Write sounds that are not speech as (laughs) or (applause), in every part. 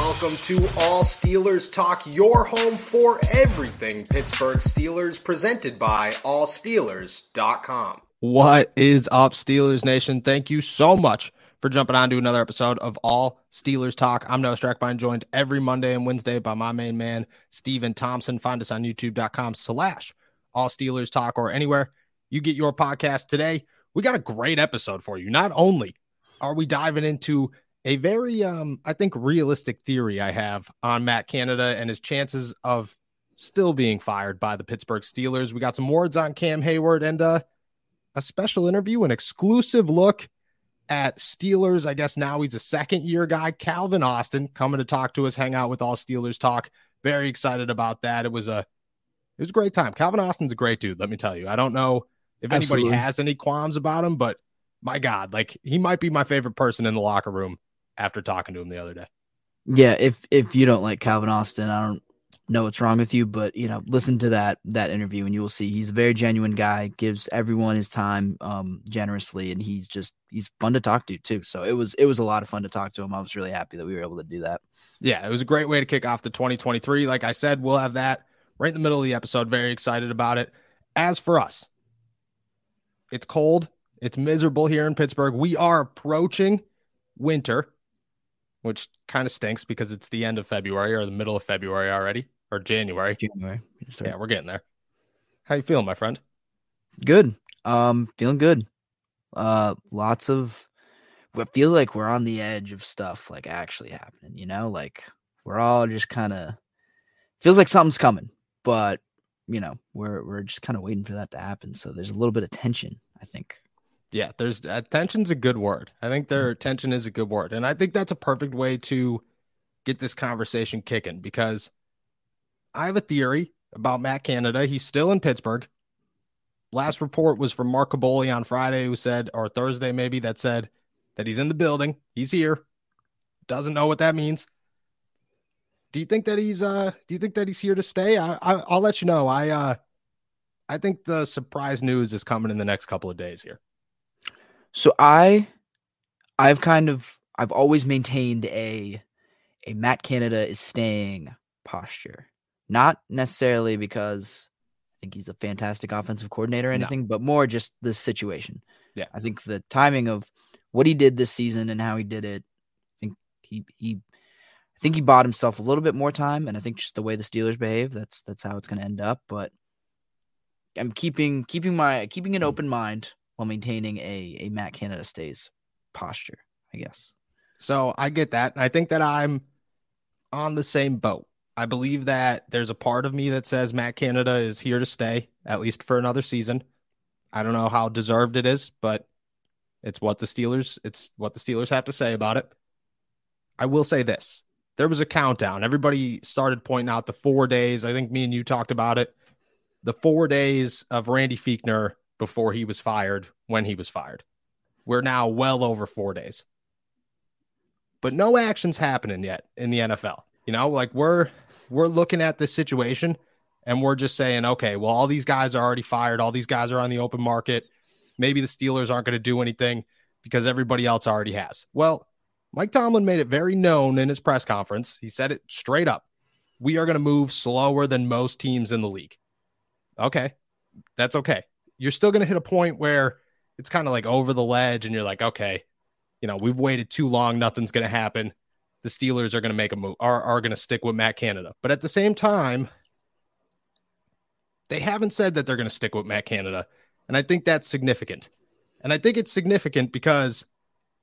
Welcome to All Steelers Talk, your home for everything Pittsburgh Steelers, presented by allsteelers.com. What is up, Steelers Nation? Thank you so much for jumping on to another episode of All Steelers Talk. I'm Noah Strackbein, joined every Monday and Wednesday by my main man, Stephen Thompson. Find us on youtube.com slash All Steelers Talk or anywhere you get your podcast today. We got a great episode for you. Not only are we diving into a very, um, I think, realistic theory I have on Matt Canada and his chances of still being fired by the Pittsburgh Steelers. We got some words on Cam Hayward and uh, a special interview, an exclusive look at Steelers. I guess now he's a second year guy, Calvin Austin, coming to talk to us, hang out with all Steelers talk. Very excited about that. It was a it was a great time. Calvin Austin's a great dude, let me tell you. I don't know if anybody Absolutely. has any qualms about him, but my God, like he might be my favorite person in the locker room after talking to him the other day. Yeah, if if you don't like Calvin Austin, I don't know what's wrong with you, but you know, listen to that that interview and you will see he's a very genuine guy, gives everyone his time um generously and he's just he's fun to talk to too. So it was it was a lot of fun to talk to him. I was really happy that we were able to do that. Yeah, it was a great way to kick off the 2023. Like I said, we'll have that right in the middle of the episode. Very excited about it. As for us, it's cold. It's miserable here in Pittsburgh. We are approaching winter, which kind of stinks because it's the end of February or the middle of February already or January. January. Yes, yeah, we're getting there. How you feeling, my friend? Good. Um, feeling good. Uh, lots of. I feel like we're on the edge of stuff like actually happening. You know, like we're all just kind of feels like something's coming, but you know, we're we're just kind of waiting for that to happen. So there's a little bit of tension, I think. Yeah, there's tension's a good word. I think their mm-hmm. tension is a good word, and I think that's a perfect way to get this conversation kicking because I have a theory about Matt Canada. He's still in Pittsburgh. Last report was from Mark Kaboly on Friday, who said, or Thursday maybe, that said that he's in the building. He's here. Doesn't know what that means. Do you think that he's uh do you think that he's here to stay? I, I will let you know. I uh I think the surprise news is coming in the next couple of days here. So I I've kind of I've always maintained a a Matt Canada is staying posture. Not necessarily because I think he's a fantastic offensive coordinator or anything, no. but more just the situation. Yeah. I think the timing of what he did this season and how he did it, I think he he I think he bought himself a little bit more time and I think just the way the Steelers behave, that's that's how it's gonna end up. But I'm keeping keeping my keeping an hmm. open mind while maintaining a a Matt Canada stays posture, I guess. So I get that. And I think that I'm on the same boat. I believe that there's a part of me that says Matt Canada is here to stay, at least for another season. I don't know how deserved it is, but it's what the Steelers it's what the Steelers have to say about it. I will say this. There was a countdown. Everybody started pointing out the 4 days. I think me and you talked about it. The 4 days of Randy Fichtner before he was fired when he was fired. We're now well over 4 days. But no actions happening yet in the NFL. You know, like we're we're looking at this situation and we're just saying, okay, well, all these guys are already fired. All these guys are on the open market. Maybe the Steelers aren't going to do anything because everybody else already has. Well, Mike Tomlin made it very known in his press conference. He said it straight up. We are going to move slower than most teams in the league. Okay. That's okay. You're still going to hit a point where it's kind of like over the ledge and you're like, okay, you know, we've waited too long. Nothing's going to happen the Steelers are going to make a move, are, are going to stick with Matt Canada. But at the same time, they haven't said that they're going to stick with Matt Canada. And I think that's significant. And I think it's significant because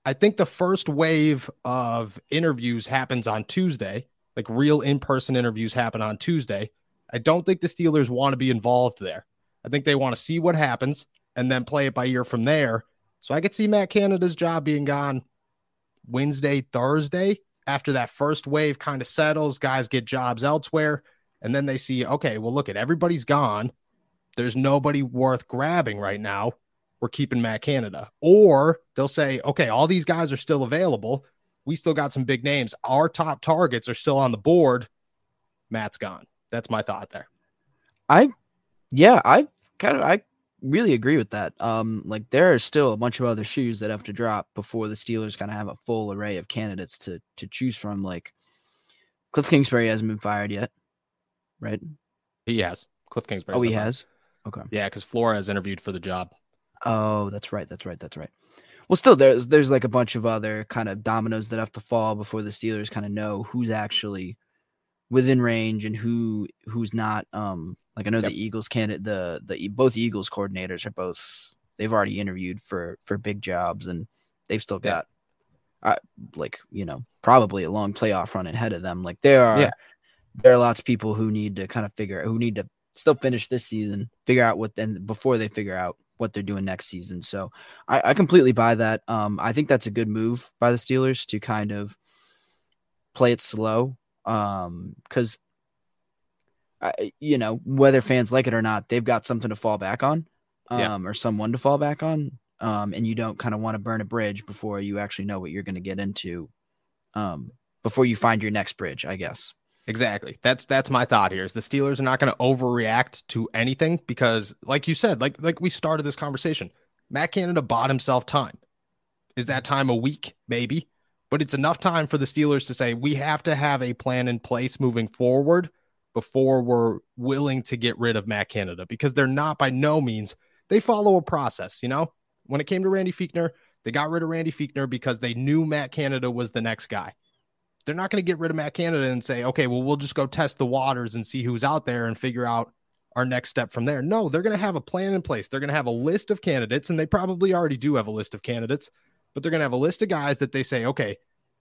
I think the first wave of interviews happens on Tuesday, like real in person interviews happen on Tuesday. I don't think the Steelers want to be involved there. I think they want to see what happens and then play it by ear from there. So I could see Matt Canada's job being gone Wednesday, Thursday after that first wave kind of settles, guys get jobs elsewhere, and then they see, okay, well, look at everybody's gone. There's nobody worth grabbing right now. We're keeping Matt Canada. Or they'll say, okay, all these guys are still available. We still got some big names. Our top targets are still on the board. Matt's gone. That's my thought there. I, yeah, I kind of, I really agree with that. Um, like there are still a bunch of other shoes that have to drop before the Steelers kind of have a full array of candidates to to choose from. Like Cliff Kingsbury hasn't been fired yet, right? He has. Cliff Kingsbury. Oh, he has. Okay. Yeah, because Flores interviewed for the job. Oh, that's right. That's right. That's right. Well, still, there's there's like a bunch of other kind of dominoes that have to fall before the Steelers kind of know who's actually within range and who who's not. Um, like I know yep. the Eagles candidate, the the both Eagles coordinators are both they've already interviewed for for big jobs and they've still got, uh, like you know, probably a long playoff run ahead of them. Like there are yeah. there are lots of people who need to kind of figure who need to still finish this season, figure out what then before they figure out what they're doing next season. So I, I completely buy that. Um, I think that's a good move by the Steelers to kind of play it slow. Um, you know whether fans like it or not, they've got something to fall back on, um, yeah. or someone to fall back on. Um, and you don't kind of want to burn a bridge before you actually know what you're going to get into, um, before you find your next bridge, I guess. Exactly. That's that's my thought here. Is the Steelers are not going to overreact to anything because, like you said, like like we started this conversation, Matt Canada bought himself time. Is that time a week? Maybe, but it's enough time for the Steelers to say we have to have a plan in place moving forward before we're willing to get rid of Matt Canada because they're not by no means they follow a process. You know, when it came to Randy Fichtner, they got rid of Randy Fichtner because they knew Matt Canada was the next guy. They're not going to get rid of Matt Canada and say, okay, well, we'll just go test the waters and see who's out there and figure out our next step from there. No, they're going to have a plan in place. They're going to have a list of candidates, and they probably already do have a list of candidates, but they're going to have a list of guys that they say, okay,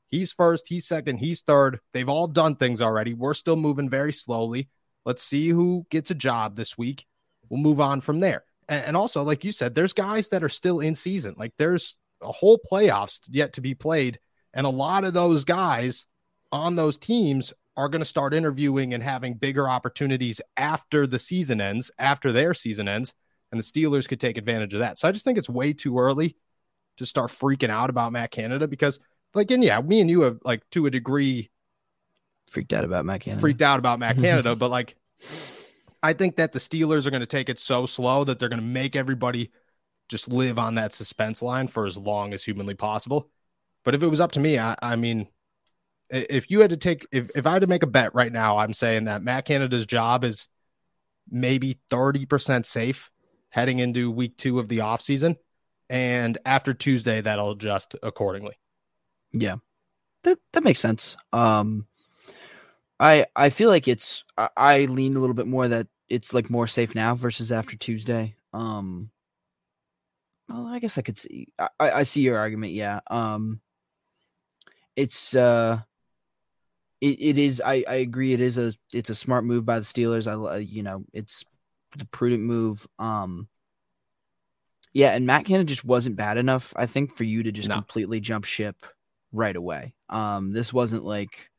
he's first, he's second, he's third. They've all done things already. We're still moving very slowly. Let's see who gets a job this week. We'll move on from there. And, also, like you said, there's guys that are still in season. Like there's a whole playoffs yet to be played. And a lot of those guys on those teams are going to start interviewing and having bigger opportunities after the season ends, after their season ends, and the Steelers could take advantage of that. So I just think it's way too early to start freaking out about Matt Canada because, like, and yeah, me and you have like to a degree freaked out about Matt Canada, freaked out about Matt Canada, (laughs) but like, I think that the Steelers are going to take it so slow that they're going to make everybody just live on that suspense line for as long as humanly possible. But if it was up to me, I, I mean, if you had to take if, if I had to make a bet right now, I'm saying that Matt Canada's job is maybe 30% safe heading into week two of the offseason. And after Tuesday, that'll adjust accordingly. Yeah. That that makes sense. Um I I feel like it's I, I lean a little bit more that it's like more safe now versus after Tuesday. Um well, I guess I could see I, I see your argument, yeah. Um it's uh it, it is. I, I agree. It is a it's a smart move by the Steelers. I you know it's the prudent move. Um, yeah, and Matt Canada just wasn't bad enough. I think for you to just no. completely jump ship right away. Um, this wasn't like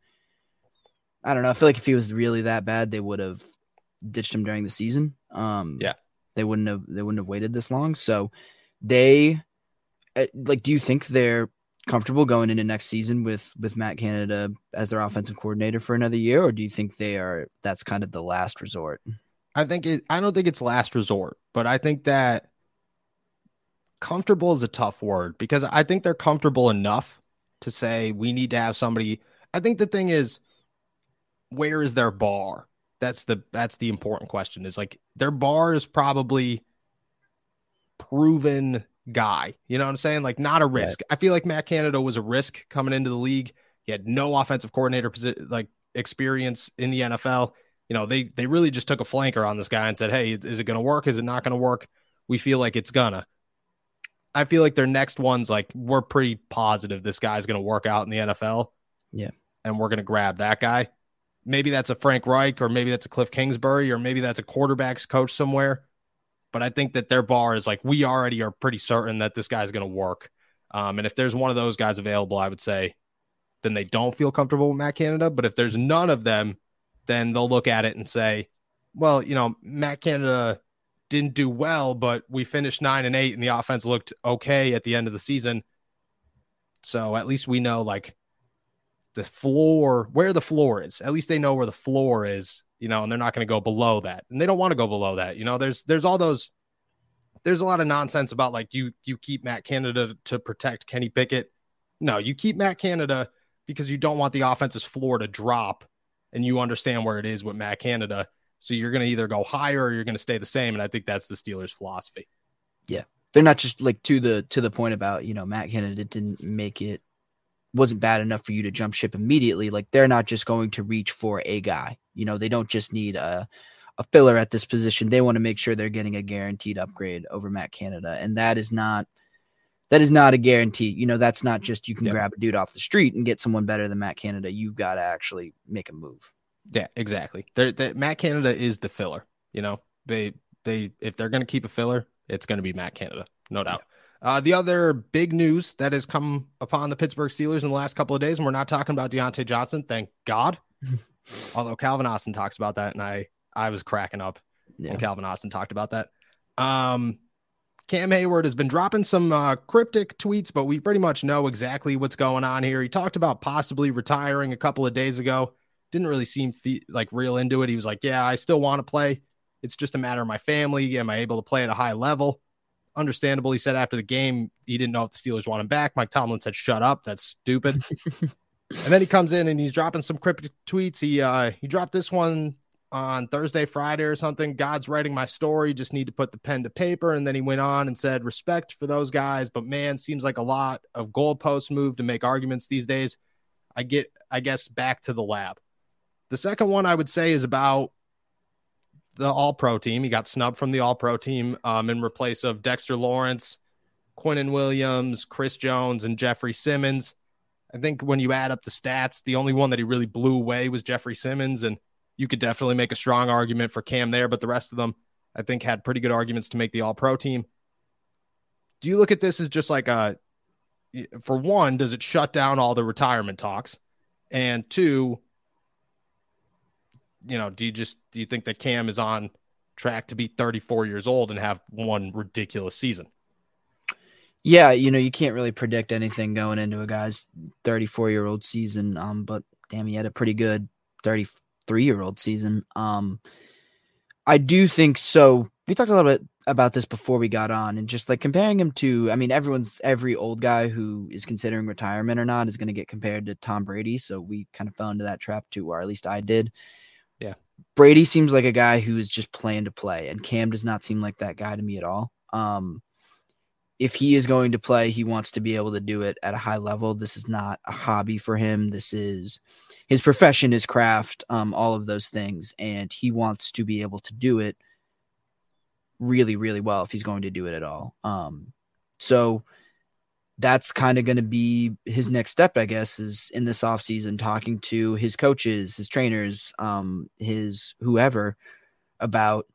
I don't know. I feel like if he was really that bad, they would have ditched him during the season. Um, yeah, they wouldn't have. They wouldn't have waited this long. So they eh, like. Do you think they're comfortable going into next season with with Matt Canada as their offensive coordinator for another year, or do you think they are that's kind of the last resort? I think it. I don't think it's last resort, but I think that comfortable is a tough word because I think they're comfortable enough to say we need to have somebody. I think the thing is, where is their bar? That's the that's the important question. Is like their bar is probably proven guy. You know what I'm saying? Like not a risk. Right. I feel like Matt Canada was a risk coming into the league. He had no offensive coordinator position like experience in the NFL. You know, they they really just took a flanker on this guy and said, "Hey, is it going to work? Is it not going to work?" We feel like it's gonna. I feel like their next one's like we're pretty positive this guy's going to work out in the NFL. Yeah. And we're going to grab that guy. Maybe that's a Frank Reich or maybe that's a Cliff Kingsbury or maybe that's a quarterbacks coach somewhere but I think that their bar is like we already are pretty certain that this guy's going to work. Um, and if there's one of those guys available, I would say then they don't feel comfortable with Matt Canada. But if there's none of them, then they'll look at it and say, well, you know, Matt Canada didn't do well, but we finished nine and eight, and the offense looked okay at the end of the season. So at least we know like the floor, where the floor is. At least they know where the floor is you know, and they're not going to go below that. And they don't want to go below that. You know, there's there's all those there's a lot of nonsense about like you you keep Matt Canada to protect Kenny Pickett. No, you keep Matt Canada because you don't want the offense's floor to drop and you understand where it is with Matt Canada. So you're going to either go higher or you're going to stay the same. And I think that's the Steelers' philosophy. Yeah, they're not just like to the to the point about you know Matt Canada didn't make it wasn't bad enough for you to jump ship immediately. Like they're not just going to reach for a guy. You know, they don't just need a a filler at this position. They want to make sure they're getting a guaranteed upgrade over Matt Canada, and that is not that is not a guarantee. You know, that's not just you can yep. grab a dude off the street and get someone better than Matt Canada. You've got to actually make a move. Yeah, exactly. They're, they're, Matt Canada is the filler. You know, they they if they're going to keep a filler, it's going to be Matt Canada, no doubt. Yeah. Uh, the other big news that has come upon the Pittsburgh Steelers in the last couple of days, and we're not talking about Diontae Johnson, thank God. (laughs) Although Calvin Austin talks about that, and I I was cracking up yeah. when Calvin Austin talked about that. Um, Cam Hayward has been dropping some uh, cryptic tweets, but we pretty much know exactly what's going on here. He talked about possibly retiring a couple of days ago. Didn't really seem fe- like real into it. He was like, "Yeah, I still want to play. It's just a matter of my family. Am I able to play at a high level?" Understandable. He said after the game he didn't know if the Steelers want him back. Mike Tomlin said, "Shut up. That's stupid." (laughs) and then he comes in and he's dropping some cryptic tweets. He uh, he dropped this one on Thursday, Friday, or something. God's writing my story. Just need to put the pen to paper. And then he went on and said, respect for those guys. But man, seems like a lot of goalposts move to make arguments these days. I get, I guess, back to the lab. The second one I would say is about the all pro team. He got snubbed from the all pro team um, in replace of Dexter Lawrence, Quinnen Williams, Chris Jones, and Jeffrey Simmons. I think when you add up the stats, the only one that he really blew away was Jeffrey Simmons. And you could definitely make a strong argument for Cam there, but the rest of them, I think, had pretty good arguments to make the all pro team. Do you look at this as just like a, for one, does it shut down all the retirement talks? And two, you know, do you just, do you think that Cam is on track to be 34 years old and have one ridiculous season? Yeah, you know, you can't really predict anything going into a guy's 34 year old season. Um, but damn, he had a pretty good 33 year old season. Um, I do think so. We talked a little bit about this before we got on, and just like comparing him to, I mean, everyone's every old guy who is considering retirement or not is going to get compared to Tom Brady. So we kind of fell into that trap too, or at least I did. Brady seems like a guy who is just playing to play, and Cam does not seem like that guy to me at all. Um, if he is going to play, he wants to be able to do it at a high level. This is not a hobby for him. This is his profession, his craft, um, all of those things, and he wants to be able to do it really, really well if he's going to do it at all. Um, so that's kind of going to be his next step, I guess, is in this offseason talking to his coaches, his trainers, um, his whoever about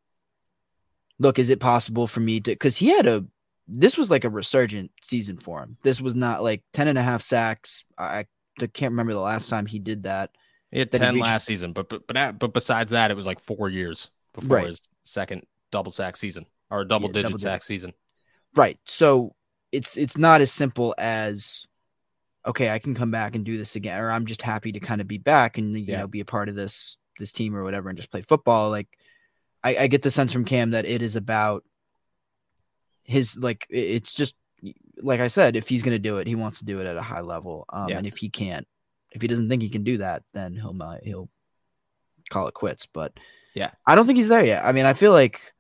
look, is it possible for me to because he had a this was like a resurgent season for him. This was not like 10 and a half sacks. I I can't remember the last time he did that. He had 10 he reached... last season, but, but but but besides that, it was like four years before right. his second double sack season or double yeah, digit double sack season. Right. So it's it's not as simple as okay, I can come back and do this again, or I'm just happy to kind of be back and you yeah. know be a part of this this team or whatever and just play football. Like I, I get the sense from Cam that it is about his like it's just like I said, if he's going to do it, he wants to do it at a high level. Um, yeah. And if he can't, if he doesn't think he can do that, then he'll he'll call it quits. But yeah, I don't think he's there yet. I mean, I feel like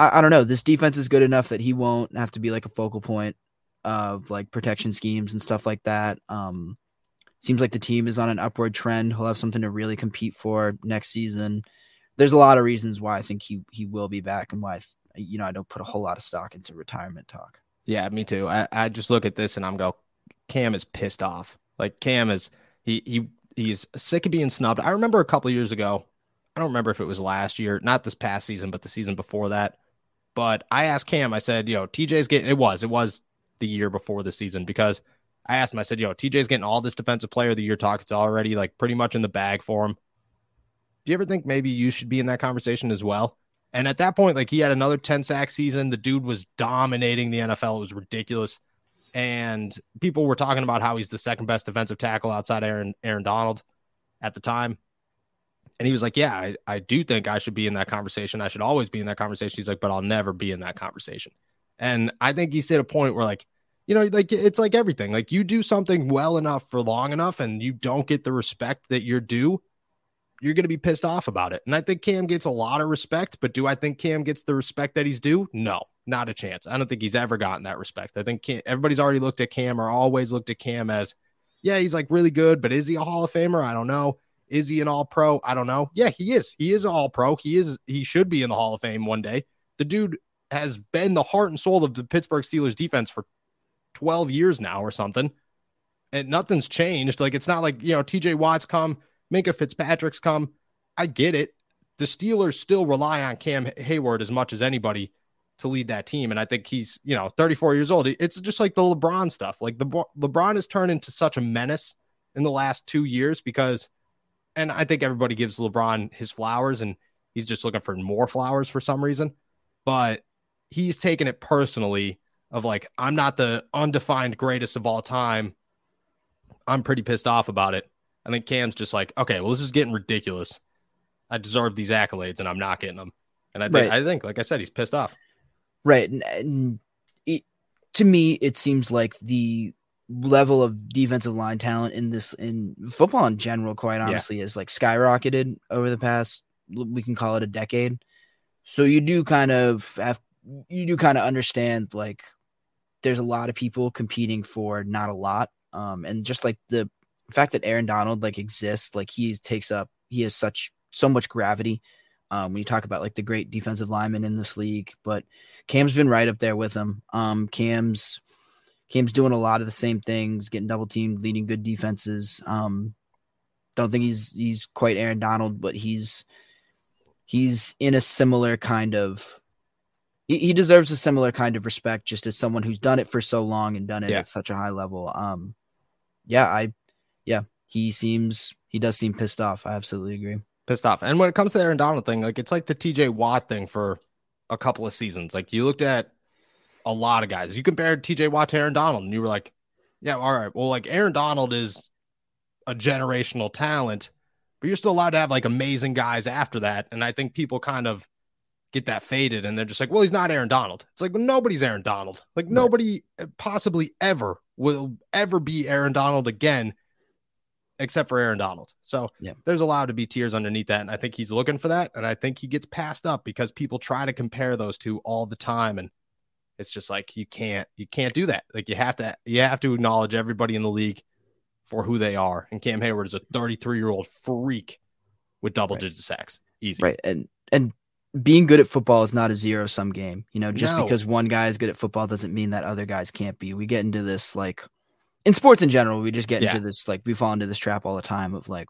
I, I don't know. This defense is good enough that he won't have to be like a focal point of like protection schemes and stuff like that. Um, seems like the team is on an upward trend. He'll have something to really compete for next season. There's a lot of reasons why I think he he will be back and why you know I don't put a whole lot of stock into retirement talk. Yeah, me too. I, I just look at this and I'm go, Cam is pissed off. Like Cam is he he he's sick of being snubbed. I remember a couple years ago. I don't remember if it was last year, not this past season, but the season before that. But I asked Cam. I said, you know, TJ's getting. It was it was the year before the season because I asked him. I said, yo, TJ's getting all this defensive player of the year talk. It's already like pretty much in the bag for him. Do you ever think maybe you should be in that conversation as well? And at that point, like he had another 10 sack season. The dude was dominating the NFL. It was ridiculous. And people were talking about how he's the second best defensive tackle outside Aaron Aaron Donald at the time. And he was like, Yeah, I, I do think I should be in that conversation. I should always be in that conversation. He's like, but I'll never be in that conversation. And I think he's at a point where like, you know, like it's like everything. Like you do something well enough for long enough and you don't get the respect that you're due, you're going to be pissed off about it. And I think Cam gets a lot of respect, but do I think Cam gets the respect that he's due? No, not a chance. I don't think he's ever gotten that respect. I think Cam, everybody's already looked at Cam or always looked at Cam as, yeah, he's like really good, but is he a Hall of Famer? I don't know. Is he an all pro? I don't know. Yeah, he is. He is an all pro. He is, he should be in the Hall of Fame one day. The dude has been the heart and soul of the Pittsburgh Steelers defense for 12 years now or something. And nothing's changed. Like it's not like, you know, TJ Watts come, Minkah Fitzpatrick's come. I get it. The Steelers still rely on Cam Hayward as much as anybody to lead that team. And I think he's, you know, 34 years old. It's just like the LeBron stuff. Like the LeBron has turned into such a menace in the last two years because, and I think everybody gives LeBron his flowers and he's just looking for more flowers for some reason. But he's taken it personally of like, I'm not the undefined greatest of all time. I'm pretty pissed off about it. I think Cam's just like, okay, well, this is getting ridiculous. I deserve these accolades and I'm not getting them. And I think, right. I think, like I said, he's pissed off. Right. And, and it, to me, it seems like the level of defensive line talent in this in football in general, quite honestly, yeah. is like skyrocketed over the past we can call it a decade. So you do kind of have you do kind of understand like there's a lot of people competing for not a lot. Um, and just like the fact that Aaron Donald like exists, like he takes up he has such so much gravity. Um, when you talk about like the great defensive linemen in this league, but Cam's been right up there with him. Um, Cam's Cam's doing a lot of the same things, getting double teamed, leading good defenses. Um, don't think he's he's quite Aaron Donald, but he's he's in a similar kind of he, he deserves a similar kind of respect just as someone who's done it for so long and done it yeah. at such a high level. Um yeah, I yeah, he seems he does seem pissed off. I absolutely agree. Pissed off. And when it comes to the Aaron Donald thing, like it's like the TJ Watt thing for a couple of seasons. Like you looked at a lot of guys. You compared TJ Watt to Aaron Donald and you were like, yeah, all right. Well, like Aaron Donald is a generational talent but you're still allowed to have like amazing guys after that. And I think people kind of get that faded and they're just like, well, he's not Aaron Donald. It's like, well, nobody's Aaron Donald. Like, right. nobody possibly ever will ever be Aaron Donald again, except for Aaron Donald. So yeah. there's allowed to be tears underneath that. And I think he's looking for that. And I think he gets passed up because people try to compare those two all the time. And it's just like, you can't, you can't do that. Like, you have to, you have to acknowledge everybody in the league for who they are. And Cam Hayward is a 33 year old freak with double right. digit sacks. Easy. Right. And, and, being good at football is not a zero sum game. You know, just no. because one guy is good at football doesn't mean that other guys can't be. We get into this like in sports in general, we just get yeah. into this like we fall into this trap all the time of like,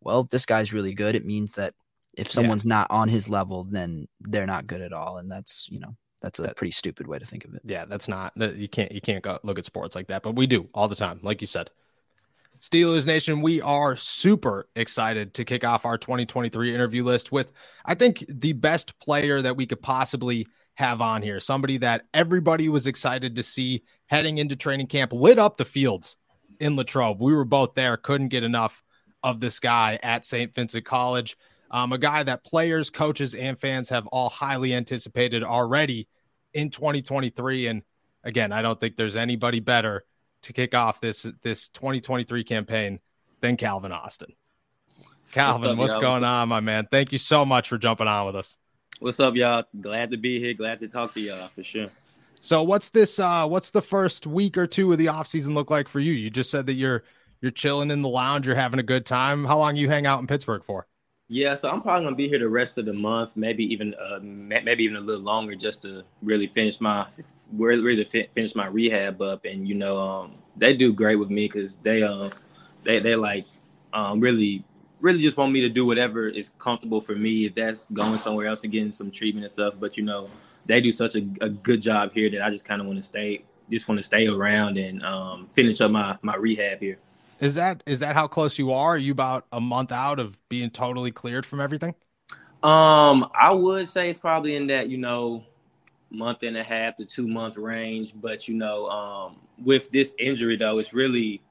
well, this guy's really good. It means that if someone's yeah. not on his level, then they're not good at all. And that's, you know, that's a that, pretty stupid way to think of it. Yeah, that's not you can't you can't go look at sports like that, but we do all the time, like you said. Steelers Nation, we are super excited to kick off our 2023 interview list with, I think, the best player that we could possibly have on here. Somebody that everybody was excited to see heading into training camp, lit up the fields in Latrobe. We were both there, couldn't get enough of this guy at St. Vincent College. Um, a guy that players, coaches, and fans have all highly anticipated already in 2023. And again, I don't think there's anybody better to kick off this this 2023 campaign than Calvin Austin. Calvin, what's, up, what's going on, my man? Thank you so much for jumping on with us. What's up, y'all? Glad to be here. Glad to talk to y'all for sure. So what's this uh what's the first week or two of the off season look like for you? You just said that you're you're chilling in the lounge, you're having a good time. How long you hang out in Pittsburgh for? Yeah, so I'm probably gonna be here the rest of the month, maybe even uh, maybe even a little longer, just to really finish my really finish my rehab up. And you know, um, they do great with me because they uh they they like um really really just want me to do whatever is comfortable for me. If that's going somewhere else and getting some treatment and stuff, but you know, they do such a, a good job here that I just kind of want to stay, just want to stay around and um, finish up my my rehab here. Is that is that how close you are? Are you about a month out of being totally cleared from everything? Um, I would say it's probably in that you know month and a half to two month range. But you know, um, with this injury though, it's really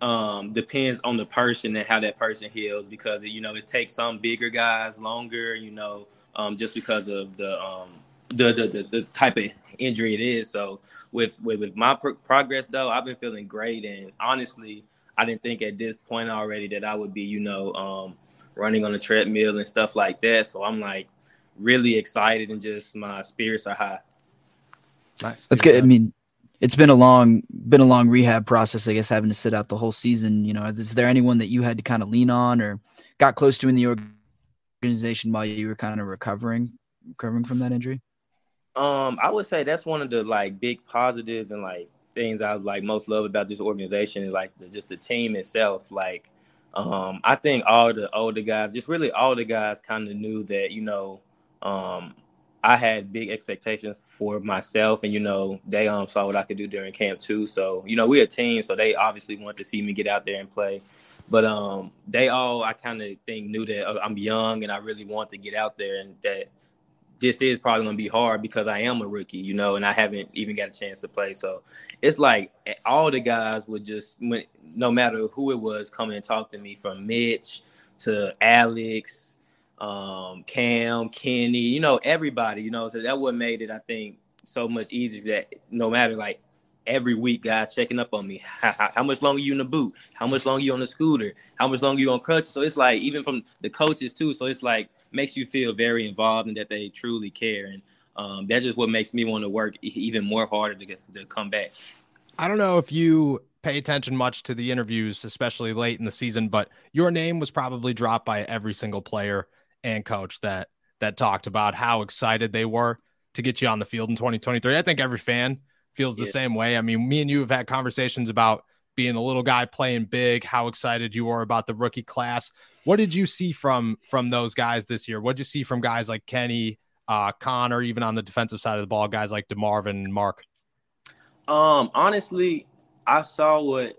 um depends on the person and how that person heals because you know it takes some bigger guys longer. You know, um, just because of the um the the, the, the type of injury it is. So with with, with my pro- progress though, I've been feeling great and honestly I didn't think at this point already that I would be, you know, um, running on a treadmill and stuff like that. So I'm like really excited and just my spirits are high. Nice. That's good. I mean, it's been a long been a long rehab process, I guess, having to sit out the whole season. You know, is there anyone that you had to kind of lean on or got close to in the organization while you were kind of recovering recovering from that injury? Um, I would say that's one of the like big positives and like things I like most love about this organization is like the, just the team itself. Like, um, I think all the older guys, just really all the guys, kind of knew that you know, um, I had big expectations for myself, and you know, they um saw what I could do during camp too. So you know, we're a team, so they obviously want to see me get out there and play. But um, they all I kind of think knew that uh, I'm young and I really want to get out there, and that this is probably going to be hard because I am a rookie, you know, and I haven't even got a chance to play. So it's like eh, all the guys would just, no matter who it was, come and talk to me from Mitch to Alex, um, Cam, Kenny, you know, everybody, you know, so that what made it, I think, so much easier that no matter like every week, guys checking up on me. How, how, much longer you in the boot? How much longer you on the scooter? How much longer you on crutches? So it's like even from the coaches too. So it's like makes you feel very involved and that they truly care. And um, that's just what makes me want to work even more harder to get to come back. I don't know if you pay attention much to the interviews, especially late in the season, but your name was probably dropped by every single player and coach that that talked about how excited they were to get you on the field in 2023. I think every fan feels the yeah. same way. I mean, me and you have had conversations about being a little guy playing big, how excited you are about the rookie class. What did you see from from those guys this year? What did you see from guys like Kenny, uh, Connor, even on the defensive side of the ball, guys like DeMarvin and Mark? Um, honestly, I saw what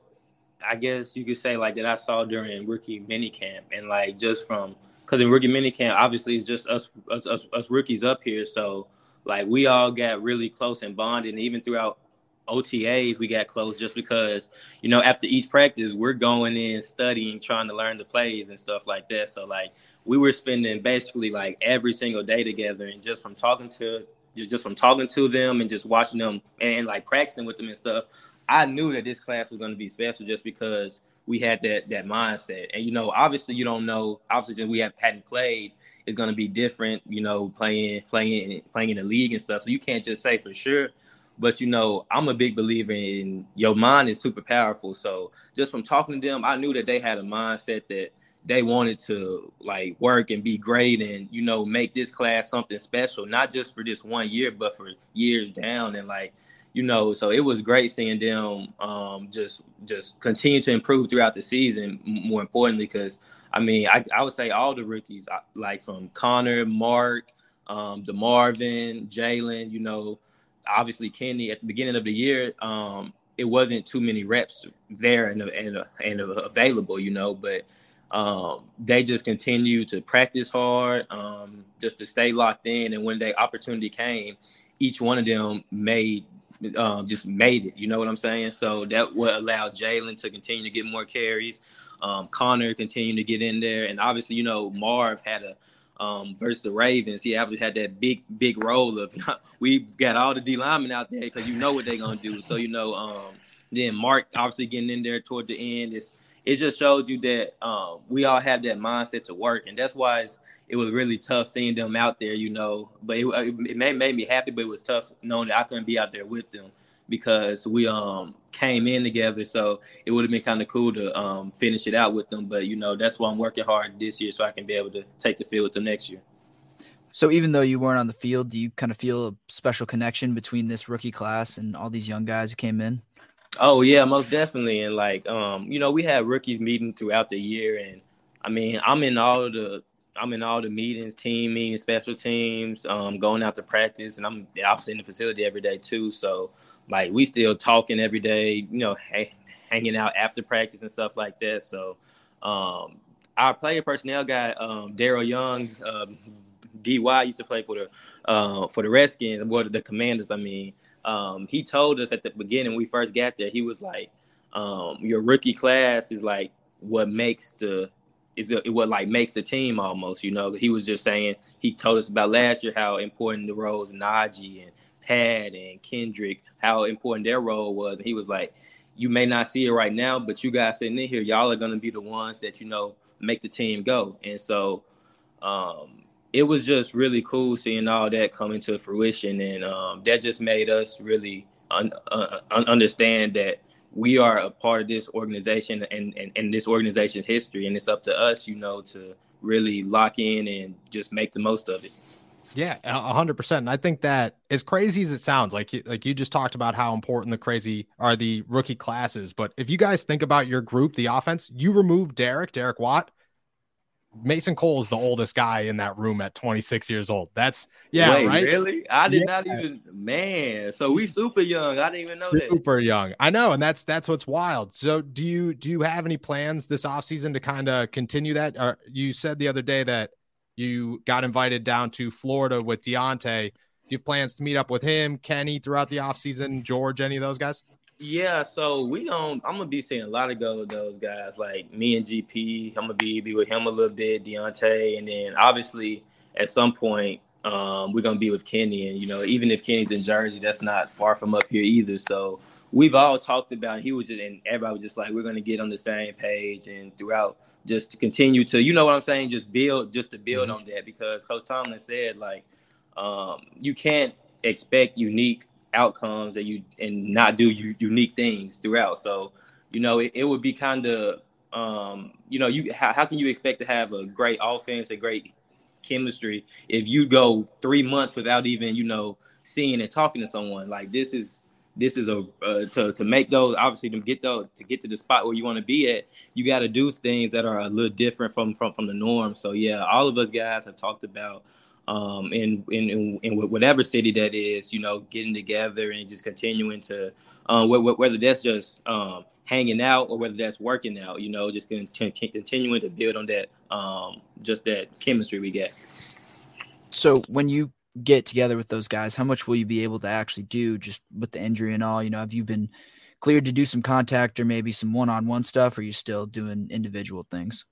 I guess you could say like that I saw during rookie minicamp and like just from because in rookie minicamp, obviously it's just us, us us us rookies up here, so like we all got really close and bonded, and even throughout OTAs we got close just because you know after each practice we're going in studying, trying to learn the plays and stuff like that. So like we were spending basically like every single day together, and just from talking to just from talking to them and just watching them and like practicing with them and stuff, I knew that this class was going to be special just because we had that that mindset. And you know, obviously you don't know. Obviously, we have hadn't played is to be different. You know, playing playing playing in the league and stuff. So you can't just say for sure. But you know, I'm a big believer in your mind is super powerful. So just from talking to them, I knew that they had a mindset that they wanted to like work and be great and you know make this class something special, not just for this one year, but for years down. And like you know, so it was great seeing them um, just just continue to improve throughout the season. More importantly, because I mean, I, I would say all the rookies, like from Connor, Mark, um, DeMarvin, Jalen, you know, obviously Kenny. At the beginning of the year, um, it wasn't too many reps there and and, and available, you know, but um, they just continue to practice hard, um, just to stay locked in. And when the opportunity came, each one of them made um, just made it. You know what I'm saying? So that would allow Jalen to continue to get more carries. Um, Connor continue to get in there, and obviously, you know, Marv had a um, versus the Ravens. He obviously had that big, big role of (laughs) we got all the D linemen out there because you know what they're gonna do. So you know, um, then Mark obviously getting in there toward the end is it just shows you that um, we all have that mindset to work, and that's why it was really tough seeing them out there, you know. But it, it made, made me happy, but it was tough knowing that I couldn't be out there with them because we um came in together. So it would have been kind of cool to um finish it out with them. But you know, that's why I'm working hard this year so I can be able to take the field with them next year. So even though you weren't on the field, do you kind of feel a special connection between this rookie class and all these young guys who came in? Oh yeah, most definitely. And like um, you know, we had rookies meeting throughout the year and I mean, I'm in all the I'm in all the meetings, team meetings, special teams, um, going out to practice, and I'm obviously in the facility every day too. So like we still talking every day, you know, ha- hanging out after practice and stuff like that. So um, our player personnel guy, um, Daryl Young, um, DY used to play for the uh, for the Redskins, what the Commanders. I mean, um, he told us at the beginning when we first got there, he was like, um, "Your rookie class is like what makes the is what like makes the team almost." You know, he was just saying he told us about last year how important the roles Najee and Pat and Kendrick, how important their role was, and he was like, you may not see it right now, but you guys sitting in here, y'all are gonna be the ones that you know make the team go. And so um, it was just really cool seeing all that come into fruition, and um, that just made us really un- uh, understand that we are a part of this organization and, and, and this organization's history, and it's up to us, you know, to really lock in and just make the most of it. Yeah, hundred percent. And I think that as crazy as it sounds, like like you just talked about how important the crazy are the rookie classes. But if you guys think about your group, the offense, you remove Derek, Derek Watt, Mason Cole is the oldest guy in that room at 26 years old. That's yeah, Wait, right? Really? I did yeah. not even man. So we super young. I didn't even know super that. Super young. I know, and that's that's what's wild. So do you do you have any plans this offseason to kind of continue that? Or you said the other day that you got invited down to Florida with Diontae. Do you have plans to meet up with him, Kenny, throughout the offseason, George, any of those guys? Yeah, so we um I'm gonna be seeing a lot of go those guys like me and GP. I'm gonna be be with him a little bit, Diontae, and then obviously at some point um we're gonna be with Kenny. And you know, even if Kenny's in Jersey, that's not far from up here either. So we've all talked about. He was just and everybody was just like we're gonna get on the same page and throughout just to continue to you know what I'm saying, just build just to build mm-hmm. on that because Coach Tomlin said like um you can't expect unique outcomes and you and not do unique things throughout. So, you know, it, it would be kind of um, you know, you how, how can you expect to have a great offense, a great chemistry if you go three months without even, you know, seeing and talking to someone? Like this is this is a uh, to to make those obviously to get those to get to the spot where you want to be at you got to do things that are a little different from from from the norm so yeah all of us guys have talked about um, in, in, in whatever city that is, you know, getting together and just continuing to, um, whether that's just um, hanging out or whether that's working out, you know, just continuing to build on that, um, just that chemistry we get. So when you get together with those guys, how much will you be able to actually do just with the injury and all? You know, have you been cleared to do some contact or maybe some one-on-one stuff? Or are you still doing individual things?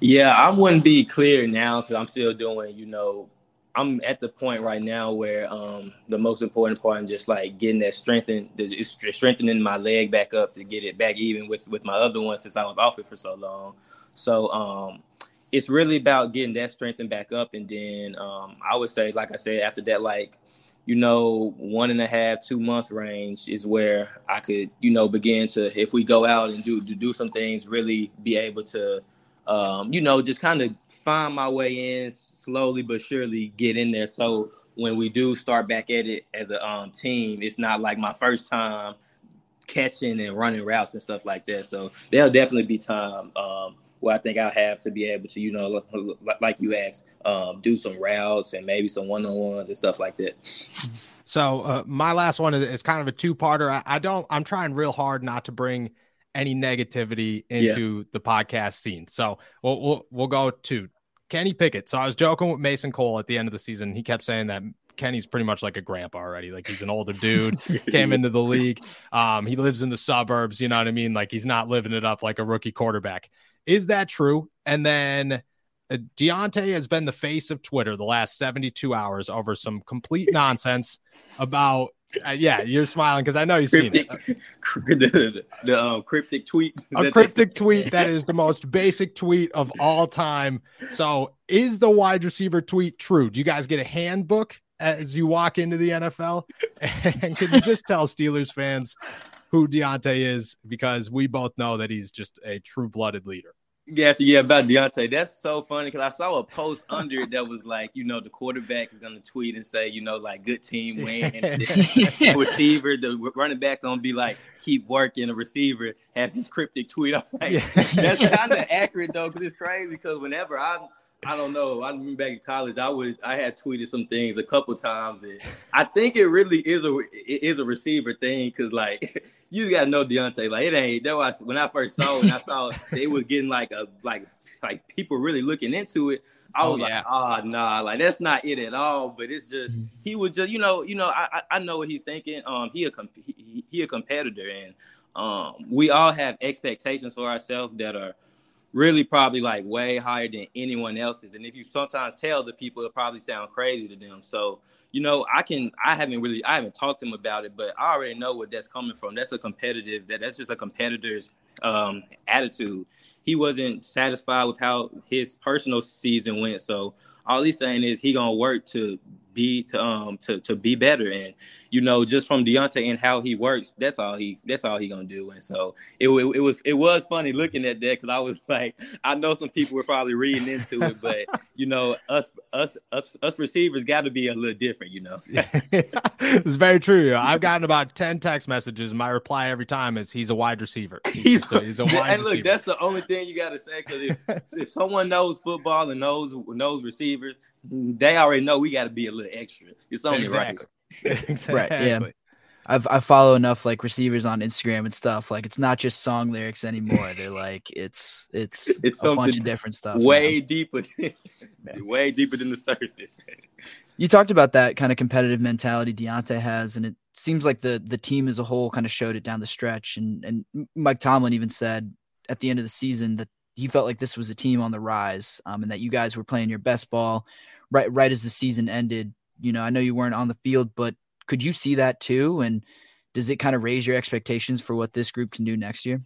Yeah, I wouldn't be clear now because I'm still doing, you know, I'm at the point right now where um, the most important part is just like getting that strengthened, strengthening my leg back up to get it back even with with my other one since I was off it for so long. So um, it's really about getting that strengthened back up, and then um, I would say, like I said, after that, like you know, one and a half, two month range is where I could, you know, begin to if we go out and do to do some things, really be able to, um, you know, just kind of find my way in slowly but surely get in there. So when we do start back at it as a um, team, it's not like my first time catching and running routes and stuff like that. So there'll definitely be time um, where I think I'll have to be able to, you know, like you asked, um, do some routes and maybe some one on ones and stuff like that. So uh, my last one is, is, kind of a two parter. I, I, don't. I'm trying real hard not to bring any negativity into yeah. the podcast scene. So we'll, we'll we'll go to Kenny Pickett. So I was joking with Mason Cole at the end of the season. He kept saying that Kenny's pretty much like a grandpa already. Like he's an older dude, came into the league. Um, he lives in the suburbs. You know what I mean? Like he's not living it up like a rookie quarterback. Is that true? And then uh, Diontae has been the face of Twitter the last 72 hours over some complete nonsense about uh, yeah, you're smiling because I know you've cryptic, seen it. (laughs) the, the um, cryptic tweet. A cryptic tweet that is the most basic tweet of all time. So, is the wide receiver tweet true? Do you guys get a handbook as you walk into the NFL? (laughs) And can you just tell Steelers fans who Diontae is? Because we both know that he's just a true blooded leader. Yeah, yeah, about Diontae. That's so funny because I saw a post under it that was like, you know, the quarterback is gonna tweet and say, you know, like good team win. the (laughs) receiver, the running back gonna be like, keep working. The receiver has this cryptic tweet. I'm like, yeah. that's kind of (laughs) accurate though, because it's crazy. Because whenever I'm I don't know. I remember back in college, I would I had tweeted some things a couple times, and I think it really is a it is a receiver thing because like (laughs) you gotta know Diontae. Like it ain't that was when I first saw it, I saw they was getting like a like like people really looking into it. I was oh, yeah. like, oh nah, like that's not it at all. But it's just mm-hmm. he was just you know you know I I know what he's thinking. Um, he a he, he a competitor, and um we all have expectations for ourselves that are really probably like way higher than anyone else's. And if you sometimes tell the people, it probably sound crazy to them. So, you know, I can I haven't really I haven't talked to him about it, but I already know where that's coming from. That's a competitive that that's just a competitor's um, attitude. He wasn't satisfied with how his personal season went, so all he's saying is he gonna work to be to um to to be better. And you know just from Diontae and how he works that's all he that's all he gonna do. And so it, it, it was it was funny looking at that because I was (laughs) like I know some people were probably reading into it but you know us us us us receivers got to be a little different you know? (laughs) It's very true. I've gotten about 10 text messages. My reply every time is he's a wide receiver. (laughs) He's, he's, a, he's a wide and look receiver. that's the only thing you got to say because if, if someone knows football and knows knows receivers they already know we got to be a little extra. It's only exactly. right. exactly. (laughs) Right. Yeah. I've I follow enough like receivers on Instagram and stuff. Like it's not just song lyrics anymore. They're like it's it's, (laughs) it's a bunch of different stuff. Way now. deeper, (laughs) way deeper than the surface. you talked about that kind of competitive mentality Diontae has, and it seems like the the team as a whole kind of showed it down the stretch. And and Mike Tomlin even said at the end of the season that he felt like this was a team on the rise, um, and that you guys were playing your best ball right right as the season ended. You know, I know you weren't on the field, but could you see that too? And does it kind of raise your expectations for what this group can do next year?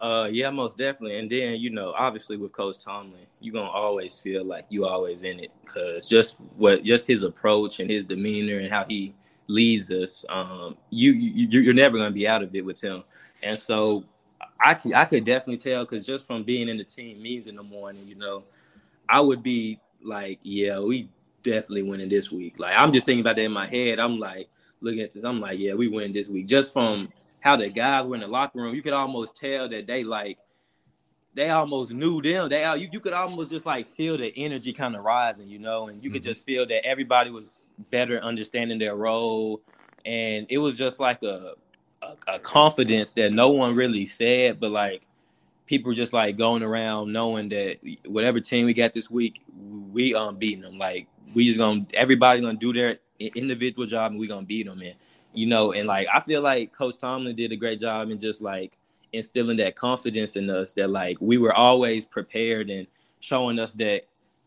Uh, yeah, most definitely. And then you know, obviously with Coach Tomlin, you're gonna always feel like you always in it because just what just his approach and his demeanor and how he leads us, um, you, you you're never gonna be out of it with him. And so I I could definitely tell because just from being in the team meetings in the morning, you know, I would be like, yeah, we definitely winning this week. Like I'm just thinking about that in my head. I'm like looking at this. I'm like, yeah, we win this week. Just from how the guys were in the locker room, you could almost tell that they like they almost knew them. They you, you could almost just like feel the energy kind of rising, you know, and you mm-hmm. could just feel that everybody was better understanding their role. And it was just like a, a, confidence that no one really said, but like people just like going around knowing that whatever team we got this week, we um beating them. Like we just gonna everybody gonna do their individual job and we gonna beat them. And you know, and like I feel like Coach Tomlin did a great job in just like instilling that confidence in us that like we were always prepared and showing us that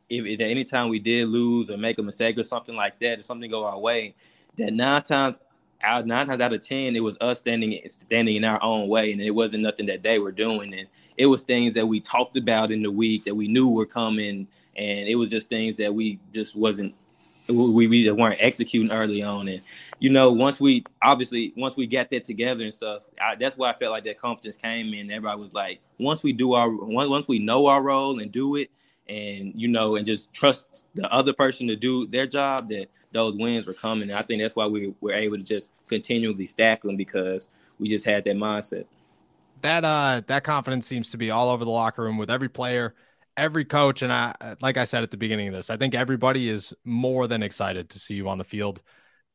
if, if anytime we did lose or make a mistake or something like that, if something go our way, that nine times out nine times out of ten, it was us standing standing in our own way, and it wasn't nothing that they were doing, and it was things that we talked about in the week that we knew were coming, and it was just things that we just wasn't we, we just weren't executing early on, and you know once we obviously once we got that together and stuff, I, that's why I felt like that confidence came in. Everybody was like, once we do our once once we know our role and do it, and you know, and just trust the other person to do their job, that those wins were coming. And I think that's why we were able to just continually stack them because we just had that mindset. That uh that confidence seems to be all over the locker room with every player, every coach, and I like I said at the beginning of this, I think everybody is more than excited to see you on the field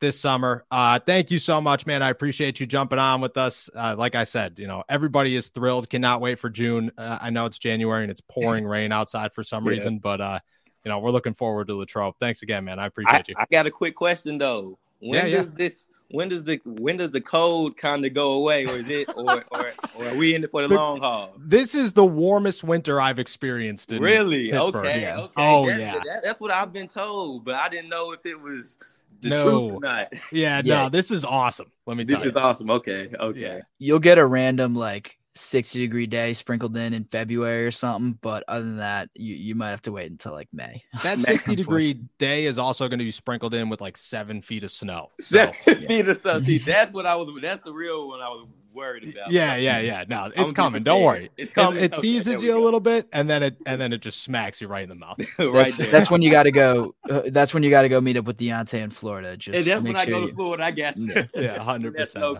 this summer. Uh, thank you so much, man. I appreciate you jumping on with us. Uh, like I said, you know, everybody is thrilled. Cannot wait for June. Uh, I know it's January and it's pouring rain outside for some yeah. reason, but uh, you know, we're looking forward to Latrobe. Thanks again, man. I appreciate I, you. I got a quick question though. When yeah, does yeah. this when does the when does the cold kind of go away, or is it or or, or are we in it for the, the, long haul? This is the warmest winter I've experienced. really? Pittsburgh. Okay. Yeah. Okay. Oh that's, yeah. That, that's what I've been told, but I didn't know if it was no. not. Yeah, (laughs) yeah, no. This is awesome. Let me. This is awesome. Okay. Okay. Yeah. You'll get a random like 60 degree day sprinkled in in February or something. But other than that, you, you might have to wait until like May. (laughs) That 60 degree day is also going to be sprinkled in with like seven feet of snow. (laughs) So, seven yeah. feet of snow. See, (laughs) that's what I was, that's the real one I was worried about. Yeah, yeah, yeah. No, it's coming. Don't worry. It's coming. It, it teases okay, you a little bit, and then it and then it just smacks you right in the mouth. right that's. That's when you got to go. Uh, that's when you got to go meet up with Diontae in Florida. Just hey, that's when sure I go you, to Florida. I got you. Yeah, hundred percent.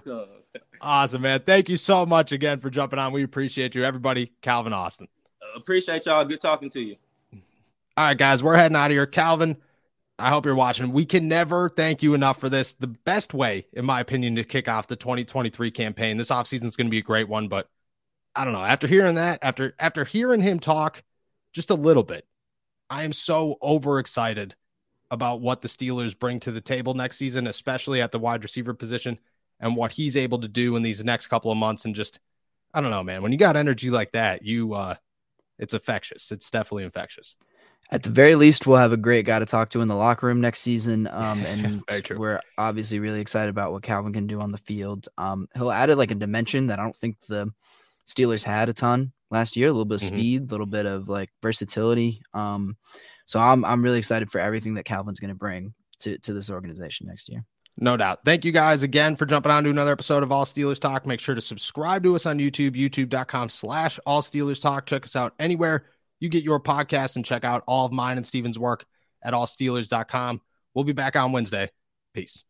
Awesome, man. Thank you so much again for jumping on. We appreciate you, everybody. Calvin Austin. Appreciate y'all. Good talking to you. All right, guys, we're heading out of here. Calvin, I hope you're watching. We can never thank you enough for this. The best way, in my opinion, to kick off the 2023 campaign. This offseason is going to be a great one, but I don't know. After hearing that, after after hearing him talk just a little bit, I am so overexcited about what the Steelers bring to the table next season, especially at the wide receiver position and what he's able to do in these next couple of months. And just, I don't know, man, when you got energy like that, you, uh, it's infectious. It's definitely infectious. At the very least, we'll have a great guy to talk to in the locker room next season. Um, (laughs) and we're obviously really excited about what Calvin can do on the field. Um, he'll added like a dimension that I don't think the Steelers had a ton last year. A little bit of Mhm. speed, a little bit of like versatility. Um, so I'm I'm really excited for everything that Calvin's going to bring to to this organization next year. No doubt. Thank you guys again for jumping on to another episode of All Steelers Talk. Make sure to subscribe to us on YouTube, youtube.com slash All Steelers Talk. Check us out anywhere you get your podcast and check out all of mine and Steven's work at allsteelers.com. We'll be back on Wednesday. Peace.